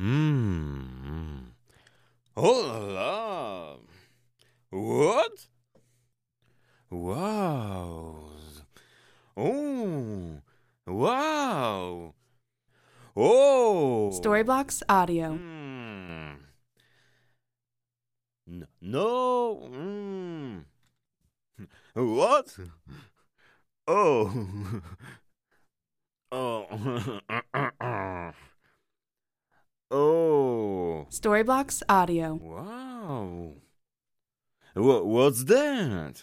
Mmm. Oh la la. What? Wow. Oh. Wow. Oh. Storyblocks Audio. Mm. No. Mm. What? Oh. Oh. oh. Storyblocks Audio. Wow. Wha what's that?